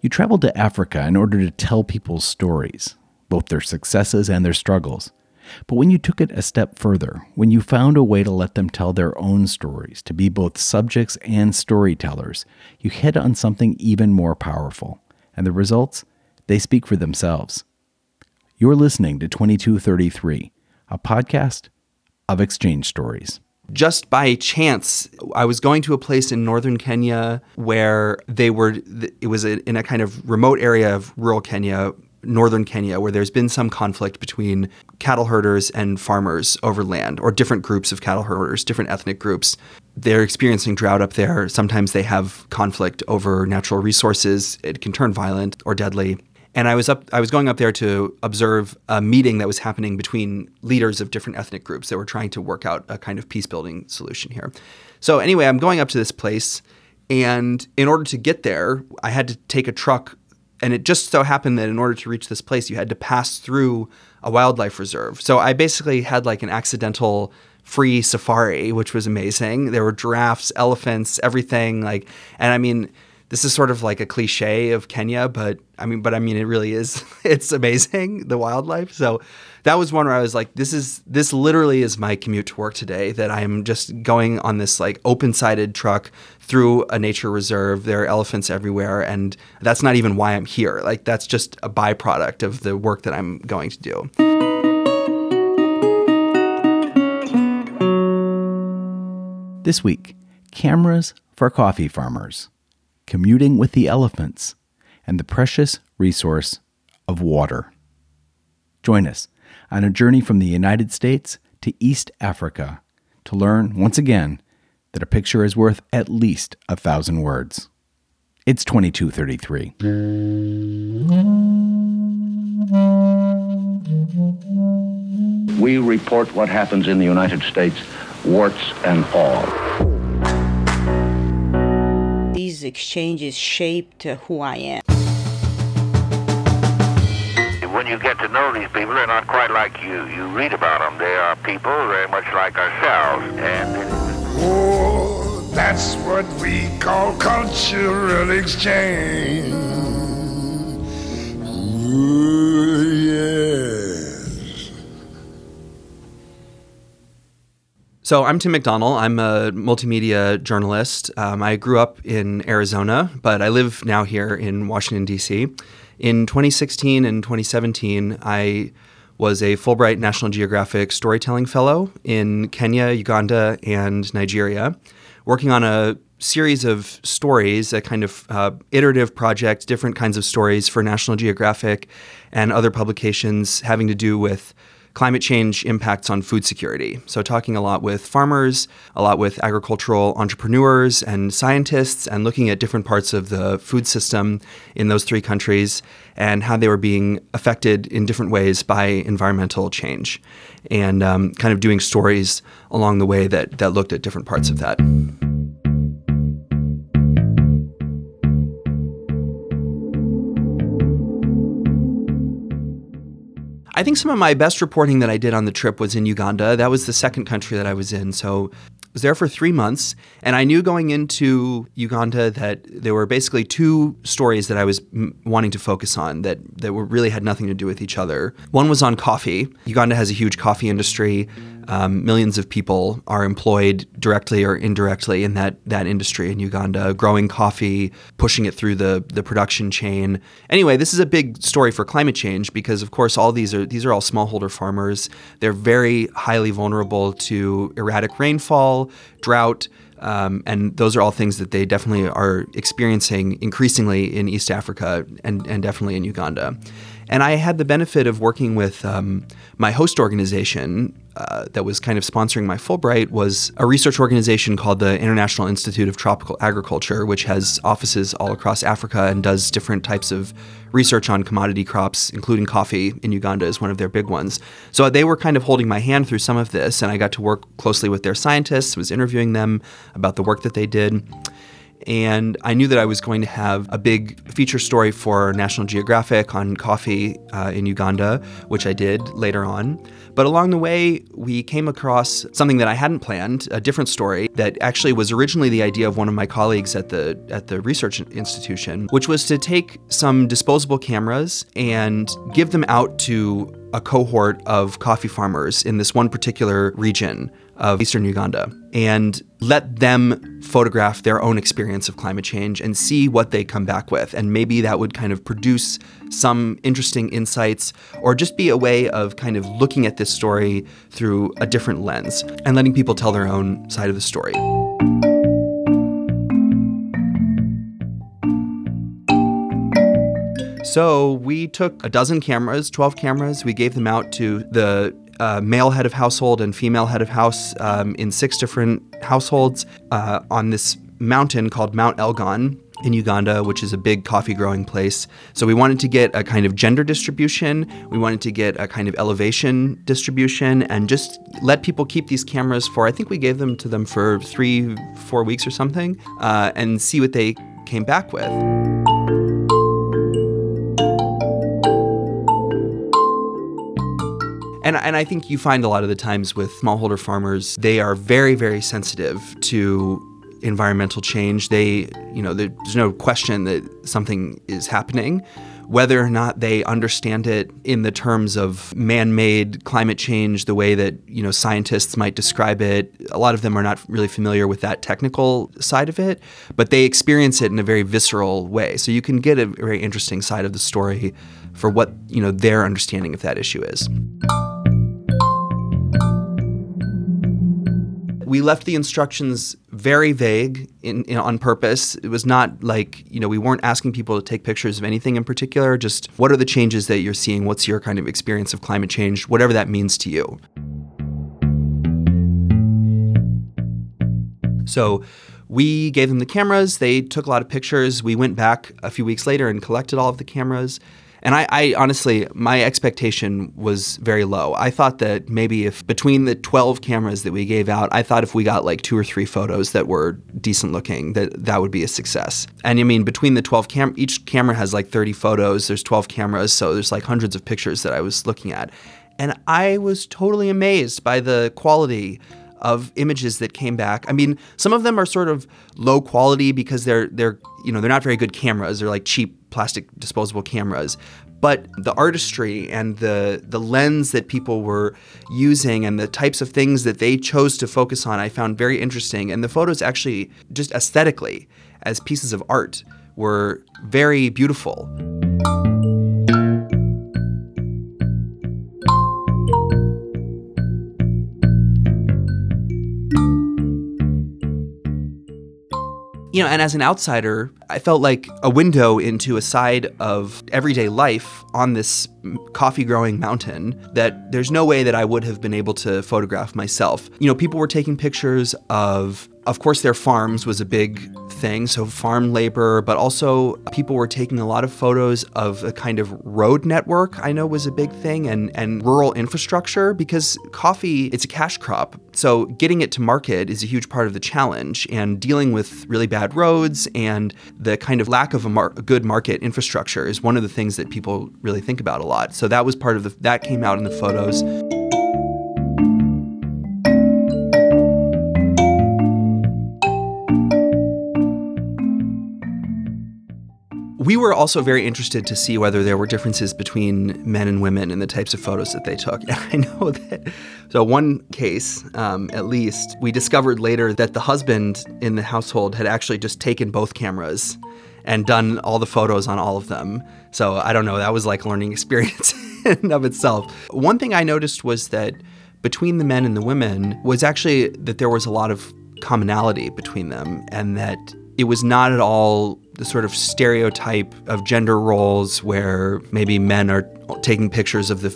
You traveled to Africa in order to tell people's stories, both their successes and their struggles. But when you took it a step further, when you found a way to let them tell their own stories, to be both subjects and storytellers, you hit on something even more powerful. And the results? They speak for themselves. You're listening to 2233, a podcast of exchange stories just by chance, I was going to a place in northern Kenya where they were, it was in a kind of remote area of rural Kenya, northern Kenya, where there's been some conflict between cattle herders and farmers over land, or different groups of cattle herders, different ethnic groups. They're experiencing drought up there. Sometimes they have conflict over natural resources. It can turn violent or deadly. And I was up I was going up there to observe a meeting that was happening between leaders of different ethnic groups that were trying to work out a kind of peace building solution here. So anyway, I'm going up to this place and in order to get there, I had to take a truck and it just so happened that in order to reach this place, you had to pass through a wildlife reserve. So I basically had like an accidental free safari, which was amazing. There were giraffes, elephants, everything like and I mean this is sort of like a cliche of Kenya, but I mean, but I mean, it really is. It's amazing the wildlife. So that was one where I was like, this is this literally is my commute to work today. That I'm just going on this like open-sided truck through a nature reserve. There are elephants everywhere, and that's not even why I'm here. Like that's just a byproduct of the work that I'm going to do. This week, cameras for coffee farmers commuting with the elephants, and the precious resource of water. Join us on a journey from the United States to East Africa to learn, once again, that a picture is worth at least a thousand words. It's 2233. We report what happens in the United States, warts and all exchanges shaped who I am. When you get to know these people, they're not quite like you. You read about them. They are people very much like ourselves. And oh, that's what we call cultural exchange. Ooh, yeah. So I'm Tim McDonnell. I'm a multimedia journalist. Um, I grew up in Arizona, but I live now here in Washington, D.C. In 2016 and 2017, I was a Fulbright National Geographic Storytelling Fellow in Kenya, Uganda, and Nigeria, working on a series of stories, a kind of uh, iterative project, different kinds of stories for National Geographic and other publications having to do with climate change impacts on food security. So, talking a lot with farmers, a lot with agricultural entrepreneurs and scientists, and looking at different parts of the food system in those three countries and how they were being affected in different ways by environmental change, and um, kind of doing stories along the way that, that looked at different parts of that. I think some of my best reporting that I did on the trip was in Uganda. That was the second country that I was in. So I was there for three months, and I knew going into Uganda that there were basically two stories that I was m- wanting to focus on that that were really had nothing to do with each other. One was on coffee. Uganda has a huge coffee industry. Um, millions of people are employed directly or indirectly in that that industry in Uganda, growing coffee, pushing it through the the production chain. Anyway, this is a big story for climate change because, of course, all these are these are all smallholder farmers. They're very highly vulnerable to erratic rainfall, drought. Um, and those are all things that they definitely are experiencing increasingly in East Africa and, and definitely in Uganda. And I had the benefit of working with um, my host organization uh, that was kind of sponsoring my Fulbright was a research organization called the International Institute of Tropical Agriculture, which has offices all across Africa and does different types of research on commodity crops, including coffee in Uganda is one of their big ones. So they were kind of holding my hand through some of this, and I got to work closely with their scientists, was interviewing them about the work that they did. And I knew that I was going to have a big feature story for National Geographic on coffee uh, in Uganda, which I did later on. But along the way, we came across something that I hadn't planned, a different story that actually was originally the idea of one of my colleagues at the at the research institution, which was to take some disposable cameras and give them out to a cohort of coffee farmers in this one particular region of eastern Uganda and let them photograph their own experience of climate change and see what they come back with. And maybe that would kind of produce some interesting insights or just be a way of kind of looking at this story through a different lens and letting people tell their own side of the story. So we took a dozen cameras, 12 cameras. We gave them out to the uh, male head of household and female head of house um, in six different households uh, on this mountain called Mount Elgon in Uganda, which is a big coffee growing place. So we wanted to get a kind of gender distribution, we wanted to get a kind of elevation distribution, and just let people keep these cameras for, I think we gave them to them for three, four weeks or something, uh, and see what they came back with. And, and I think you find a lot of the times with smallholder farmers, they are very, very sensitive to environmental change. They, you know, there's no question that something is happening. Whether or not they understand it in the terms of man made climate change, the way that, you know, scientists might describe it, a lot of them are not really familiar with that technical side of it, but they experience it in a very visceral way. So you can get a very interesting side of the story for what, you know, their understanding of that issue is. We left the instructions very vague in, in, on purpose. It was not like, you know, we weren't asking people to take pictures of anything in particular, just what are the changes that you're seeing? What's your kind of experience of climate change? Whatever that means to you. So we gave them the cameras. They took a lot of pictures. We went back a few weeks later and collected all of the cameras. And I, I, honestly, my expectation was very low. I thought that maybe if between the 12 cameras that we gave out, I thought if we got like two or three photos that were decent looking, that that would be a success. And I mean, between the 12 cam, each camera has like 30 photos. There's 12 cameras, so there's like hundreds of pictures that I was looking at, and I was totally amazed by the quality of images that came back. I mean, some of them are sort of low quality because they're they're you know they're not very good cameras. They're like cheap plastic disposable cameras. But the artistry and the the lens that people were using and the types of things that they chose to focus on, I found very interesting. And the photos actually, just aesthetically, as pieces of art, were very beautiful. You know, and as an outsider, I felt like a window into a side of everyday life on this coffee growing mountain that there's no way that I would have been able to photograph myself. You know, people were taking pictures of of course, their farms was a big thing, so farm labor, but also people were taking a lot of photos of a kind of road network, I know was a big thing, and, and rural infrastructure because coffee, it's a cash crop. So getting it to market is a huge part of the challenge, and dealing with really bad roads and the kind of lack of a, mar- good market infrastructure is one of the things that people really think about a lot. So that was part of the, that came out in the photos. We were also very interested to see whether there were differences between men and women in the types of photos that they took. And I know that, so one case, um, at least, we discovered later that the husband in the household had actually just taken both cameras and done all the photos on all of them. So I don't know, that was like a learning experience in of itself. One thing I noticed was that between the men and the women was actually that there was a lot of commonality between them and that it was not at all the sort of stereotype of gender roles where maybe men are taking pictures of the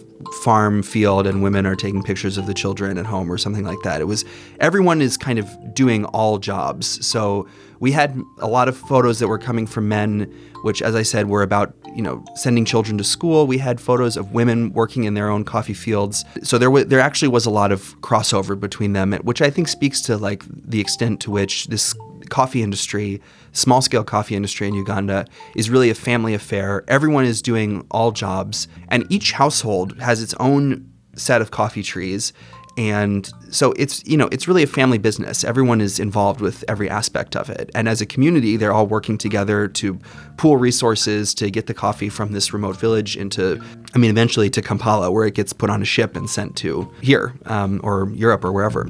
farm field and women are taking pictures of the children at home or something like that. It was everyone is kind of doing all jobs. So we had a lot of photos that were coming from men, which, as I said, were about you know sending children to school. We had photos of women working in their own coffee fields. So there was there actually was a lot of crossover between them, which I think speaks to like the extent to which this coffee industry, small scale coffee industry in Uganda, is really a family affair. Everyone is doing all jobs, and each household has its own set of coffee trees. And so it's you know it's really a family business. Everyone is involved with every aspect of it, and as a community, they're all working together to pool resources to get the coffee from this remote village into, I mean, eventually to Kampala, where it gets put on a ship and sent to here um, or Europe or wherever.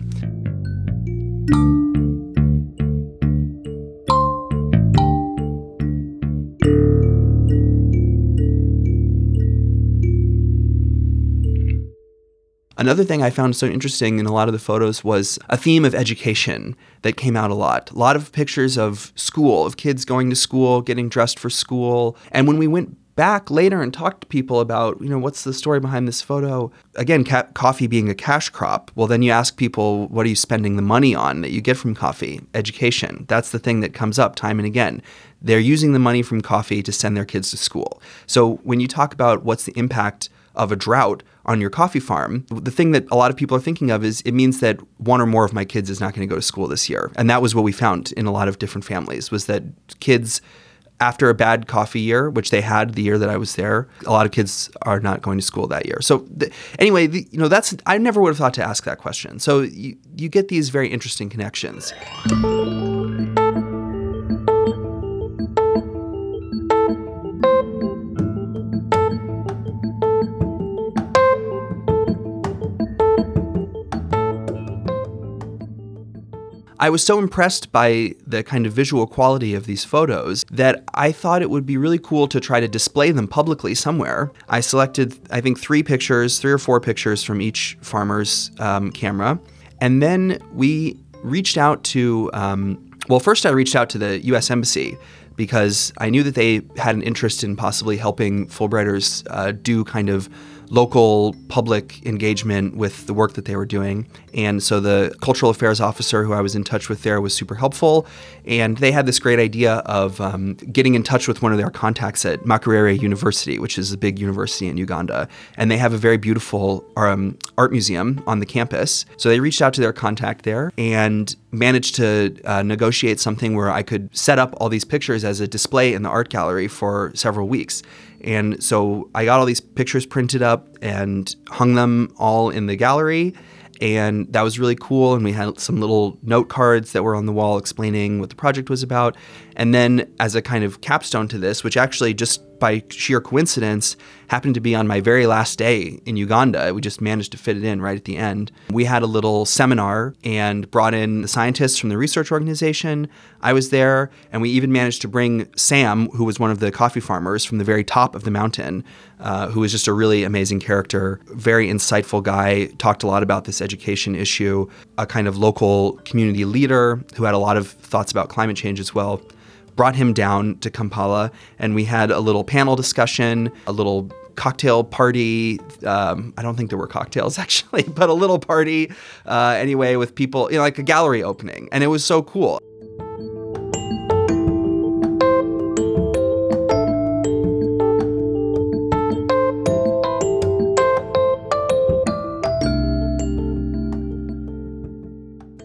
Another thing I found so interesting in a lot of the photos was a theme of education that came out a lot. A lot of pictures of school, of kids going to school, getting dressed for school. And when we went back later and talked to people about, you know, what's the story behind this photo? Again, ca- coffee being a cash crop. Well, then you ask people, what are you spending the money on that you get from coffee? Education. That's the thing that comes up time and again. They're using the money from coffee to send their kids to school. So when you talk about what's the impact of a drought on your coffee farm, the thing that a lot of people are thinking of is it means that one or more of my kids is not going to go to school this year. And that was what we found in a lot of different families was that kids after a bad coffee year, which they had the year that I was there, a lot of kids are not going to school that year. So th- anyway, the, you know, that's I never would have thought to ask that question. So you, you get these very interesting connections. I was so impressed by the kind of visual quality of these photos that I thought it would be really cool to try to display them publicly somewhere. I selected, I think, three pictures, three or four pictures from each farmer's um, camera. And then we reached out to, um, well, first I reached out to the US Embassy because I knew that they had an interest in possibly helping Fulbrighters uh, do kind of local public engagement with the work that they were doing. And so the cultural affairs officer who I was in touch with there was super helpful. And they had this great idea of um, getting in touch with one of their contacts at Makerere University, which is a big university in Uganda. And they have a very beautiful um, art museum on the campus. So they reached out to their contact there and managed to uh, negotiate something where I could set up all these pictures as a display in the art gallery for several weeks. And so I got all these pictures printed up and hung them all in the gallery. And that was really cool. And we had some little note cards that were on the wall explaining what the project was about. And then, as a kind of capstone to this, which actually just by sheer coincidence happened to be on my very last day in Uganda, we just managed to fit it in right at the end. We had a little seminar and brought in the scientists from the research organization. I was there, and we even managed to bring Sam, who was one of the coffee farmers from the very top of the mountain, uh, who was just a really amazing character, very insightful guy, talked a lot about this education issue, a kind of local community leader who had a lot of thoughts about climate change as well brought him down to Kampala, and we had a little panel discussion, a little cocktail party. Um, I don't think there were cocktails actually, but a little party uh, anyway with people, you know, like a gallery opening, and it was so cool.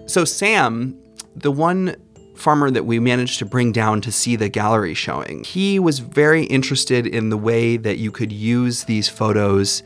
So Sam, the one farmer that we managed to bring down to see the gallery showing. He was very interested in the way that you could use these photos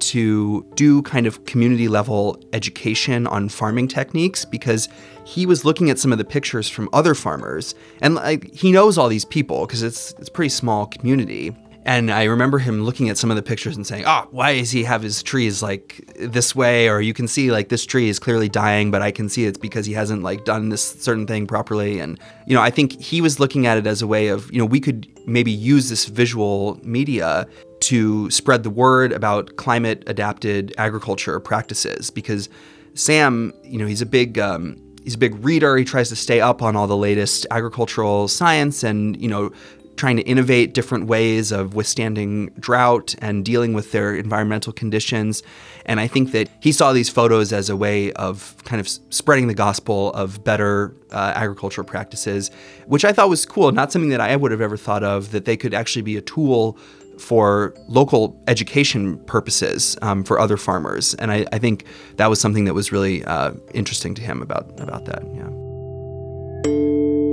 to do kind of community level education on farming techniques because he was looking at some of the pictures from other farmers and like he knows all these people because it's it's a pretty small community and I remember him looking at some of the pictures and saying, "Ah, oh, why does he have his trees like this way?" Or you can see like this tree is clearly dying, but I can see it's because he hasn't like done this certain thing properly. And you know, I think he was looking at it as a way of, you know, we could maybe use this visual media to spread the word about climate adapted agriculture practices because Sam, you know, he's a big um, he's a big reader. He tries to stay up on all the latest agricultural science and, you know, trying to innovate different ways of withstanding drought and dealing with their environmental conditions. And I think that he saw these photos as a way of kind of spreading the gospel of better uh, agricultural practices, which I thought was cool. Not something that I would have ever thought of, that they could actually be a tool for local education purposes um, for other farmers. And I, I, think that was something that was really uh, interesting to him about, about that. Yeah.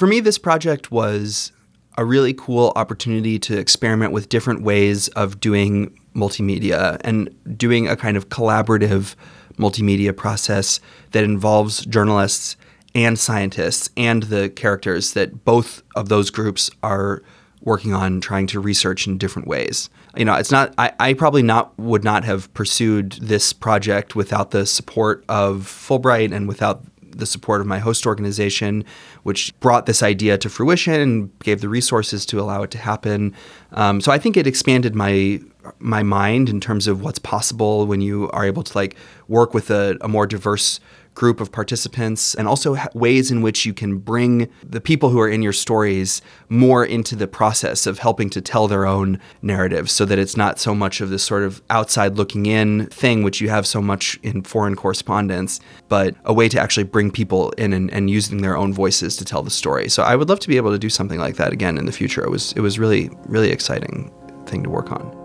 For me, this project was a really cool opportunity to experiment with different ways of doing multimedia and doing a kind of collaborative multimedia process that involves journalists and scientists and the characters that both of those groups are working on trying to research in different ways. You know, it's not I, I probably not would not have pursued this project without the support of Fulbright and without the support of my host organization, which brought this idea to fruition and gave the resources to allow it to happen. Um, so I think it expanded my my mind in terms of what's possible when you are able to like work with a, a more diverse group of participants and also ways in which you can bring the people who are in your stories more into the process of helping to tell their own narrative so that it's not so much of this sort of outside looking in thing which you have so much in foreign correspondence but a way to actually bring people in and, and using their own voices to tell the story. So i would love to be able to do something like that again in the future. It was it was really really exciting thing to work on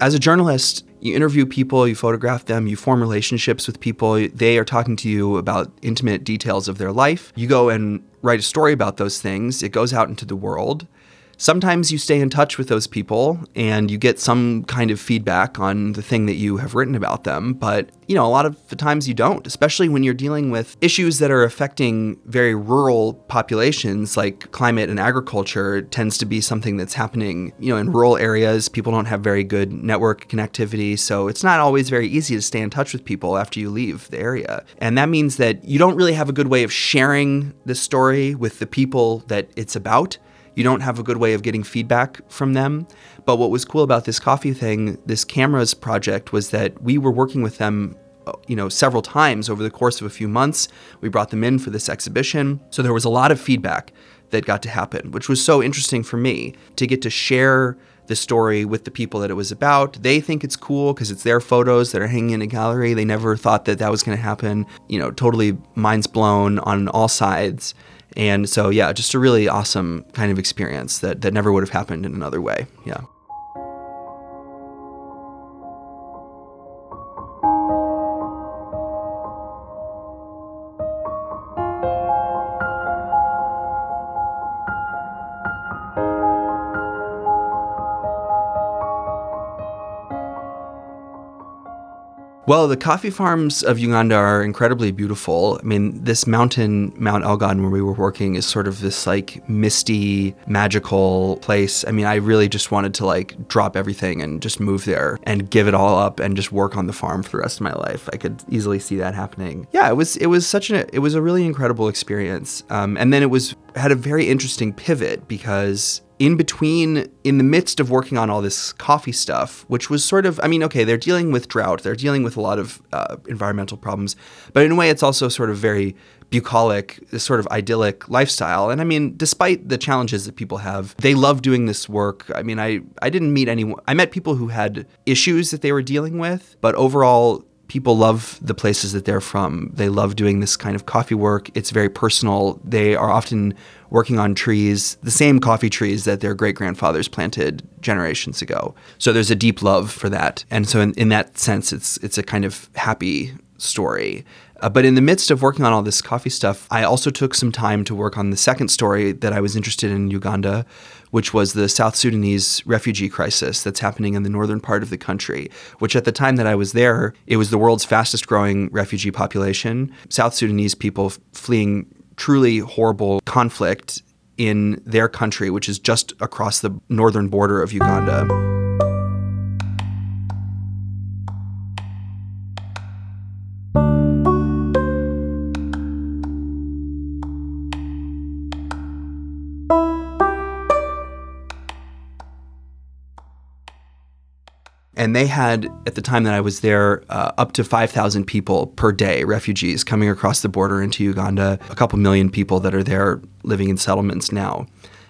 as a journalist, you interview people, you photograph them, you form relationships with people. They are talking to you about intimate details of their life. You go and write a story about those things. It goes out into the world sometimes you stay in touch with those people and you get some kind of feedback on the thing that you have written about them. But, you know, a lot of the times you don't, especially when you're dealing with issues that are affecting very rural populations like climate and agriculture tends to be something that's happening, you know, in rural areas. People don't have very good network connectivity. So it's not always very easy to stay in touch with people after you leave the area. And that means that you don't really have a good way of sharing the story with the people that it's about you don't have a good way of getting feedback from them. But what was cool about this coffee thing, this cameras project, was that we were working with them uh, you know several times over the course of a few months we brought them in for this exhibition so there was a lot of feedback that got to happen which was so interesting for me to get to share the story with the people that it was about. They think it's cool because it's their photos that are hanging in a gallery. They never thought that that was going to happen. You know, totally minds blown on all sides. And so, yeah, just a really awesome kind of experience that, that never would have happened in another way. Yeah. Well, the coffee farms of Uganda are incredibly beautiful. I mean, this mountain, Mount Elgon, where we were working, is sort of this like misty, magical place. I mean, I really just wanted to like drop everything and just move there and give it all up and just work on the farm for the rest of my life. I could easily see that happening. Yeah, it was it was such an it was a really incredible experience. Um, and then it was had a very interesting pivot because in between, in the midst of working on all this coffee stuff, which was sort of, I mean, okay, they're dealing with drought, they're dealing with a lot of uh, environmental problems, but in a way, it's also sort of very bucolic, this sort of idyllic lifestyle. And I mean, despite the challenges that people have, they love doing this work. I mean, I, I didn't meet anyone, I met people who had issues that they were dealing with, but overall, people love the places that they're from. They love doing this kind of coffee work. It's very personal. They are often working on trees, the same coffee trees that their great grandfathers planted generations ago. So there's a deep love for that. And so in, in that sense, it's it's a kind of happy story. Uh, but in the midst of working on all this coffee stuff, I also took some time to work on the second story that I was interested in Uganda, which was the South Sudanese refugee crisis that's happening in the northern part of the country, which at the time that I was there, it was the world's fastest growing refugee population. South Sudanese people fleeing truly horrible conflict in their country, which is just across the northern border of Uganda. And they had at the time that I was there uh, up to 5,000 people per day, refugees coming across the border into Uganda. A couple million people that are there living in settlements now.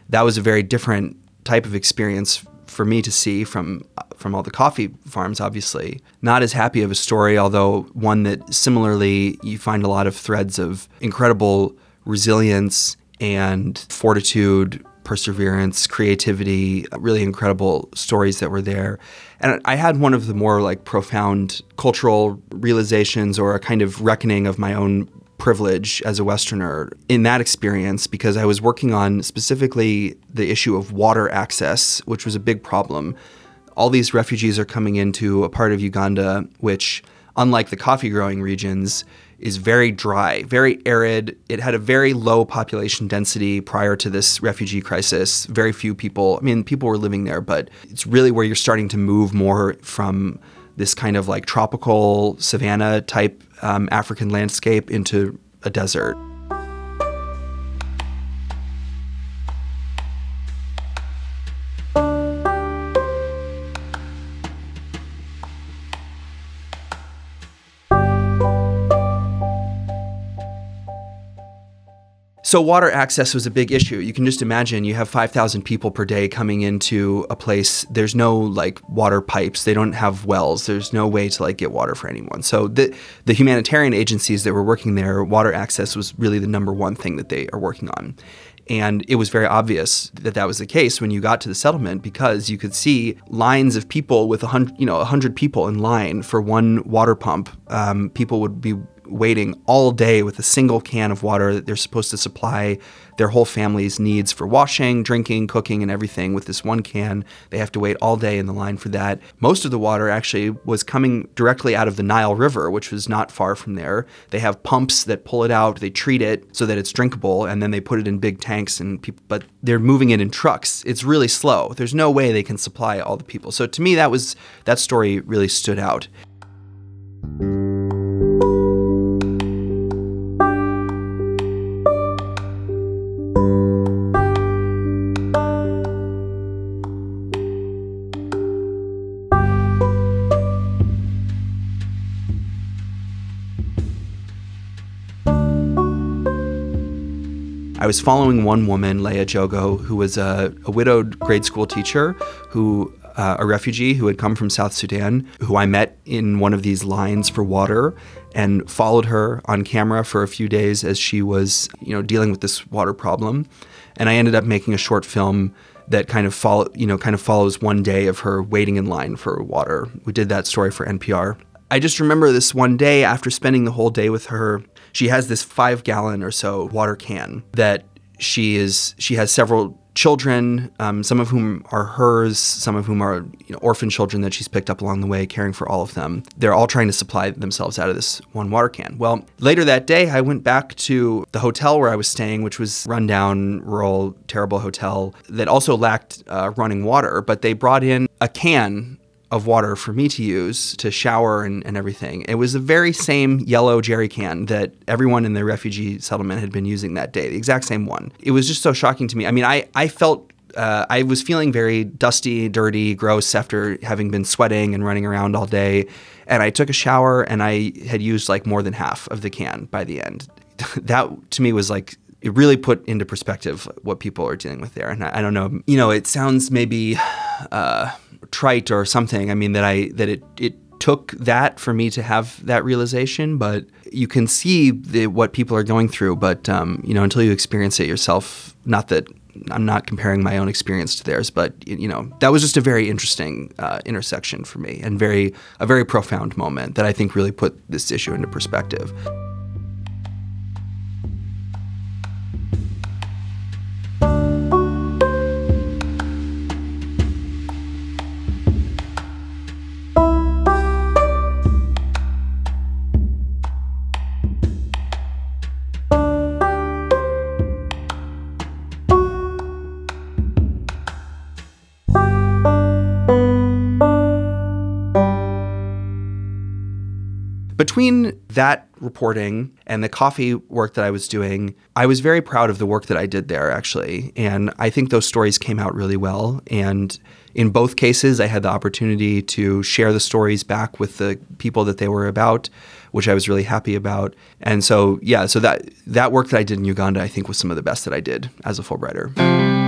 That was a very different type of experience for me to see from from all the coffee farms. Obviously, not as happy of a story, although one that similarly you find a lot of threads of incredible resilience and fortitude, perseverance, creativity, really incredible stories that were there. And I had one of the more like profound cultural realizations or a kind of reckoning of my own privilege as a Westerner in that experience because I was working on specifically the issue of water access, which was a big problem. All these refugees are coming into a part of Uganda which, unlike the coffee growing regions, is very dry, very arid. It had a very low population density prior to this refugee crisis. Very few people, I mean, people were living there, but it's really where you're starting to move more from this kind of like tropical savanna type um, African landscape into a desert. So water access was a big issue. You can just imagine you have 5,000 people per day coming into a place. There's no like water pipes. They don't have wells. There's no way to like get water for anyone. So the the humanitarian agencies that were working there, water access was really the number one thing that they are working on. And it was very obvious that that was the case when you got to the settlement because you could see lines of people with a hundred, you know, a hundred people in line for one water pump. Um, people would be waiting all day with a single can of water that they're supposed to supply their whole family's needs for washing, drinking, cooking, and everything with this one can. They have to wait all day in the line for that. Most of the water actually was coming directly out of the Nile River, which was not far from there. They have pumps that pull it out, they treat it so that it's drinkable, and then they put it in big tanks and people but they're moving it in trucks. It's really slow. There's no way they can supply all the people. So to me that was that story really stood out. Was following one woman, Leah Jogo, who was a, a widowed grade school teacher who uh, a refugee who had come from South Sudan, who I met in one of these lines for water and followed her on camera for a few days as she was, you know, dealing with this water problem. And I ended up making a short film that kind of follow, you know, kind of follows one day of her waiting in line for water. We did that story for NPR. I just remember this one day after spending the whole day with her she has this five gallon or so water can that she is she has several children, um, some of whom are hers, some of whom are you know, orphan children that she's picked up along the way, caring for all of them. They're all trying to supply themselves out of this one water can. Well, later that day, I went back to the hotel where I was staying, which was rundown, rural, terrible hotel that also lacked uh, running water, but they brought in a can of water for me to use to shower and, and everything. It was the very same yellow jerry can that everyone in the refugee settlement had been using that day, the exact same one. It was just so shocking to me. I mean, I, I felt uh, I was feeling very dusty, dirty, gross after having been sweating and running around all day. And I took a shower and I had used like more than half of the can by the end. that to me was like it really put into perspective what people are dealing with there. And I, I don't know, you know, it sounds maybe uh, trite or something. I mean that I that it it took that for me to have that realization, but you can see the, what people are going through. But um, you know, until you experience it yourself, not that I'm not comparing my own experience to theirs, but you know, that was just a very interesting uh, intersection for me, and very a very profound moment that I think really put this issue into perspective. That reporting and the coffee work that I was doing, I was very proud of the work that I did there, actually. And I think those stories came out really well. And in both cases, I had the opportunity to share the stories back with the people that they were about, which I was really happy about. And so, yeah, so that, that work that I did in Uganda, I think, was some of the best that I did as a Fulbrighter.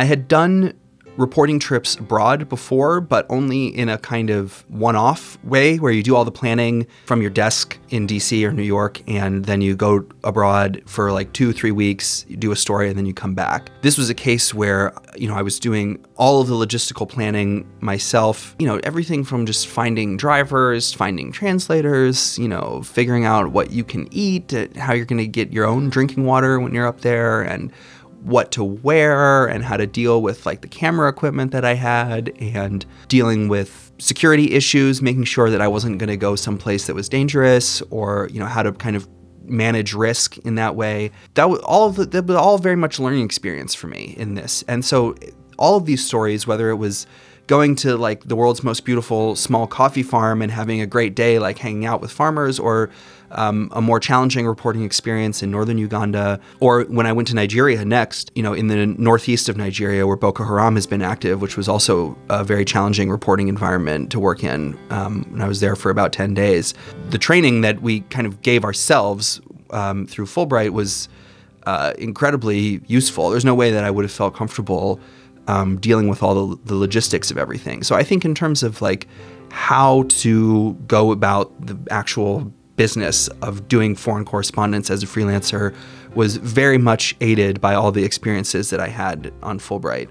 I had done reporting trips abroad before, but only in a kind of one off way where you do all the planning from your desk in DC or New York, and then you go abroad for like two, three weeks, you do a story, and then you come back. This was a case where, you know, I was doing all of the logistical planning myself, you know, everything from just finding drivers, finding translators, you know, figuring out what you can eat, how you're going to get your own drinking water when you're up there, and what to wear and how to deal with like the camera equipment that I had and dealing with security issues, making sure that I wasn't going to go someplace that was dangerous or, you know, how to kind of manage risk in that way. That was all the, that was all very much learning experience for me in this. And so all of these stories, whether it was going to like the world's most beautiful small coffee farm and having a great day, like hanging out with farmers, or um, a more challenging reporting experience in northern Uganda, or when I went to Nigeria next, you know, in the northeast of Nigeria where Boko Haram has been active, which was also a very challenging reporting environment to work in. Um, and I was there for about 10 days. The training that we kind of gave ourselves um, through Fulbright was uh, incredibly useful. There's no way that I would have felt comfortable um, dealing with all the, the logistics of everything. So I think in terms of like how to go about the actual business of doing foreign correspondence as a freelancer was very much aided by all the experiences that I had on Fulbright.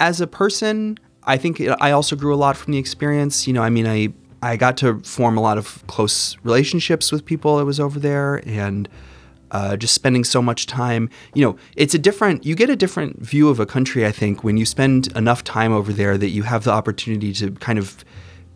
As a person, I think I also grew a lot from the experience. You know, I mean, I I got to form a lot of close relationships with people that was over there and uh, just spending so much time. You know, it's a different, you get a different view of a country, I think, when you spend enough time over there that you have the opportunity to kind of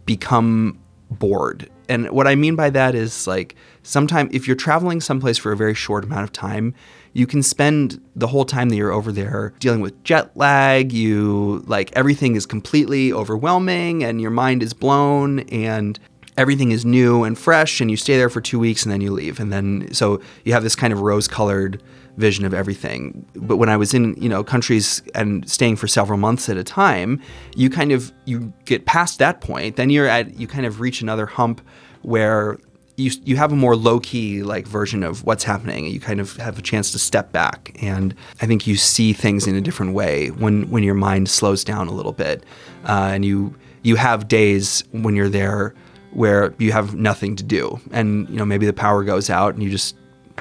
become bored. And what I mean by that is like, sometimes if you're traveling someplace for a very short amount of time, you can spend the whole time that you're over there dealing with jet lag. You like everything is completely overwhelming and your mind is blown and everything is new and fresh and you stay there for 2 weeks and then you leave and then so you have this kind of rose-colored vision of everything. But when I was in, you know, countries and staying for several months at a time, you kind of you get past that point, then you're at you kind of reach another hump where you you have a more low key like version of what's happening. You kind of have a chance to step back, and I think you see things in a different way when when your mind slows down a little bit, uh, and you you have days when you're there where you have nothing to do, and you know maybe the power goes out, and you just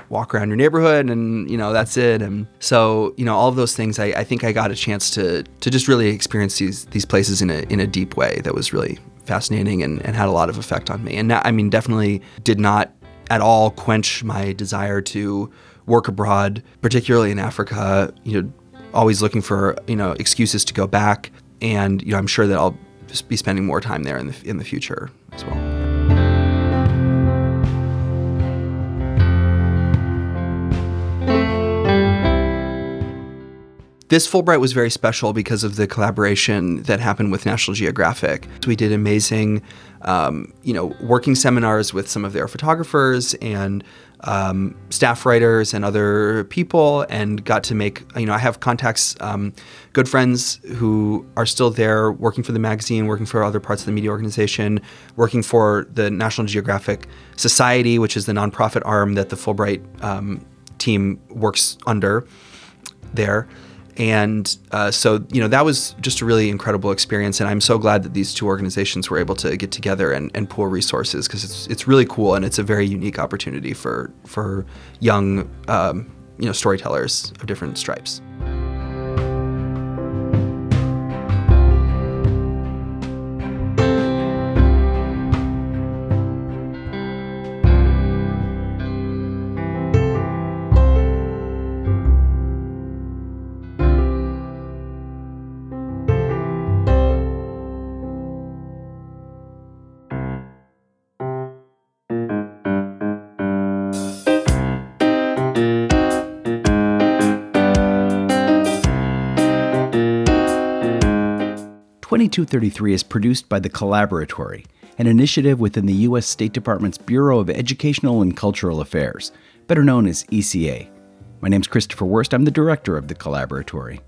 walk around your neighborhood and you know that's it. And so you know all of those things I, I think I got a chance to to just really experience these these places in a in a deep way that was really fascinating and, and had a lot of effect on me. And I mean, definitely did not at all quench my desire to work abroad, particularly in Africa. You know, always looking for you know excuses to go back, and you know I'm sure that I'll be spending more time there in the in the future as well. This Fulbright was very special because of the collaboration that happened with National Geographic. We did amazing, um, you know, working seminars with some of their photographers and um, staff writers and other people, and got to make. You know, I have contacts, um, good friends who are still there, working for the magazine, working for other parts of the media organization, working for the National Geographic Society, which is the nonprofit arm that the Fulbright um, team works under there and uh, so you know that was just a really incredible experience. And i'm so glad that these two organizations were able to get together and, and pool resources because it's, it's really cool and it's a very unique opportunity for for young um, you know storytellers of different stripes Twenty-two thirty-three is produced by the Collaboratory, an initiative within the U.S. State Department's Bureau of Educational and Cultural Affairs, better known as ECA. My name's Christopher Wurst. I'm the director of the Collaboratory.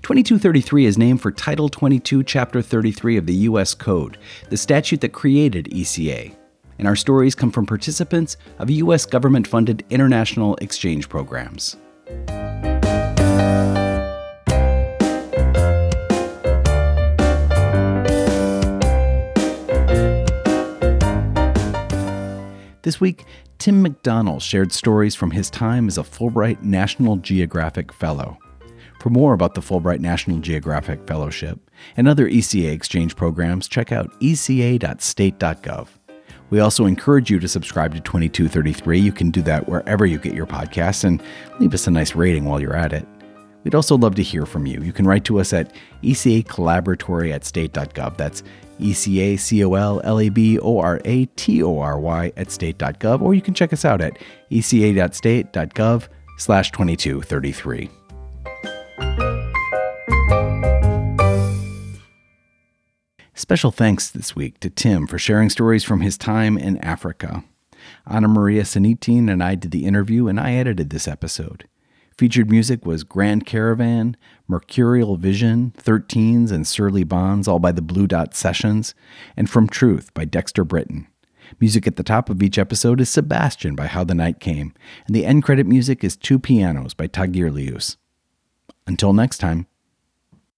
2233 is named for Title 22, Chapter 33 of the U.S. Code, the statute that created ECA. And our stories come from participants of U.S. government funded international exchange programs. This week, Tim McDonnell shared stories from his time as a Fulbright National Geographic Fellow. For more about the Fulbright National Geographic Fellowship and other ECA exchange programs, check out eca.state.gov. We also encourage you to subscribe to 2233. You can do that wherever you get your podcasts and leave us a nice rating while you're at it. We'd also love to hear from you. You can write to us at ECA Collaboratory at state.gov. That's ECA C O L L A B O R A T O R Y at state.gov, or you can check us out at eca.state.gov slash 2233. Special thanks this week to Tim for sharing stories from his time in Africa. Anna Maria Sanitin and I did the interview, and I edited this episode. Featured music was Grand Caravan, Mercurial Vision, 13s, and Surly Bonds, all by the Blue Dot Sessions, and From Truth by Dexter Britain. Music at the top of each episode is Sebastian by How the Night Came, and the end credit music is Two Pianos by Tagirijus. Until next time.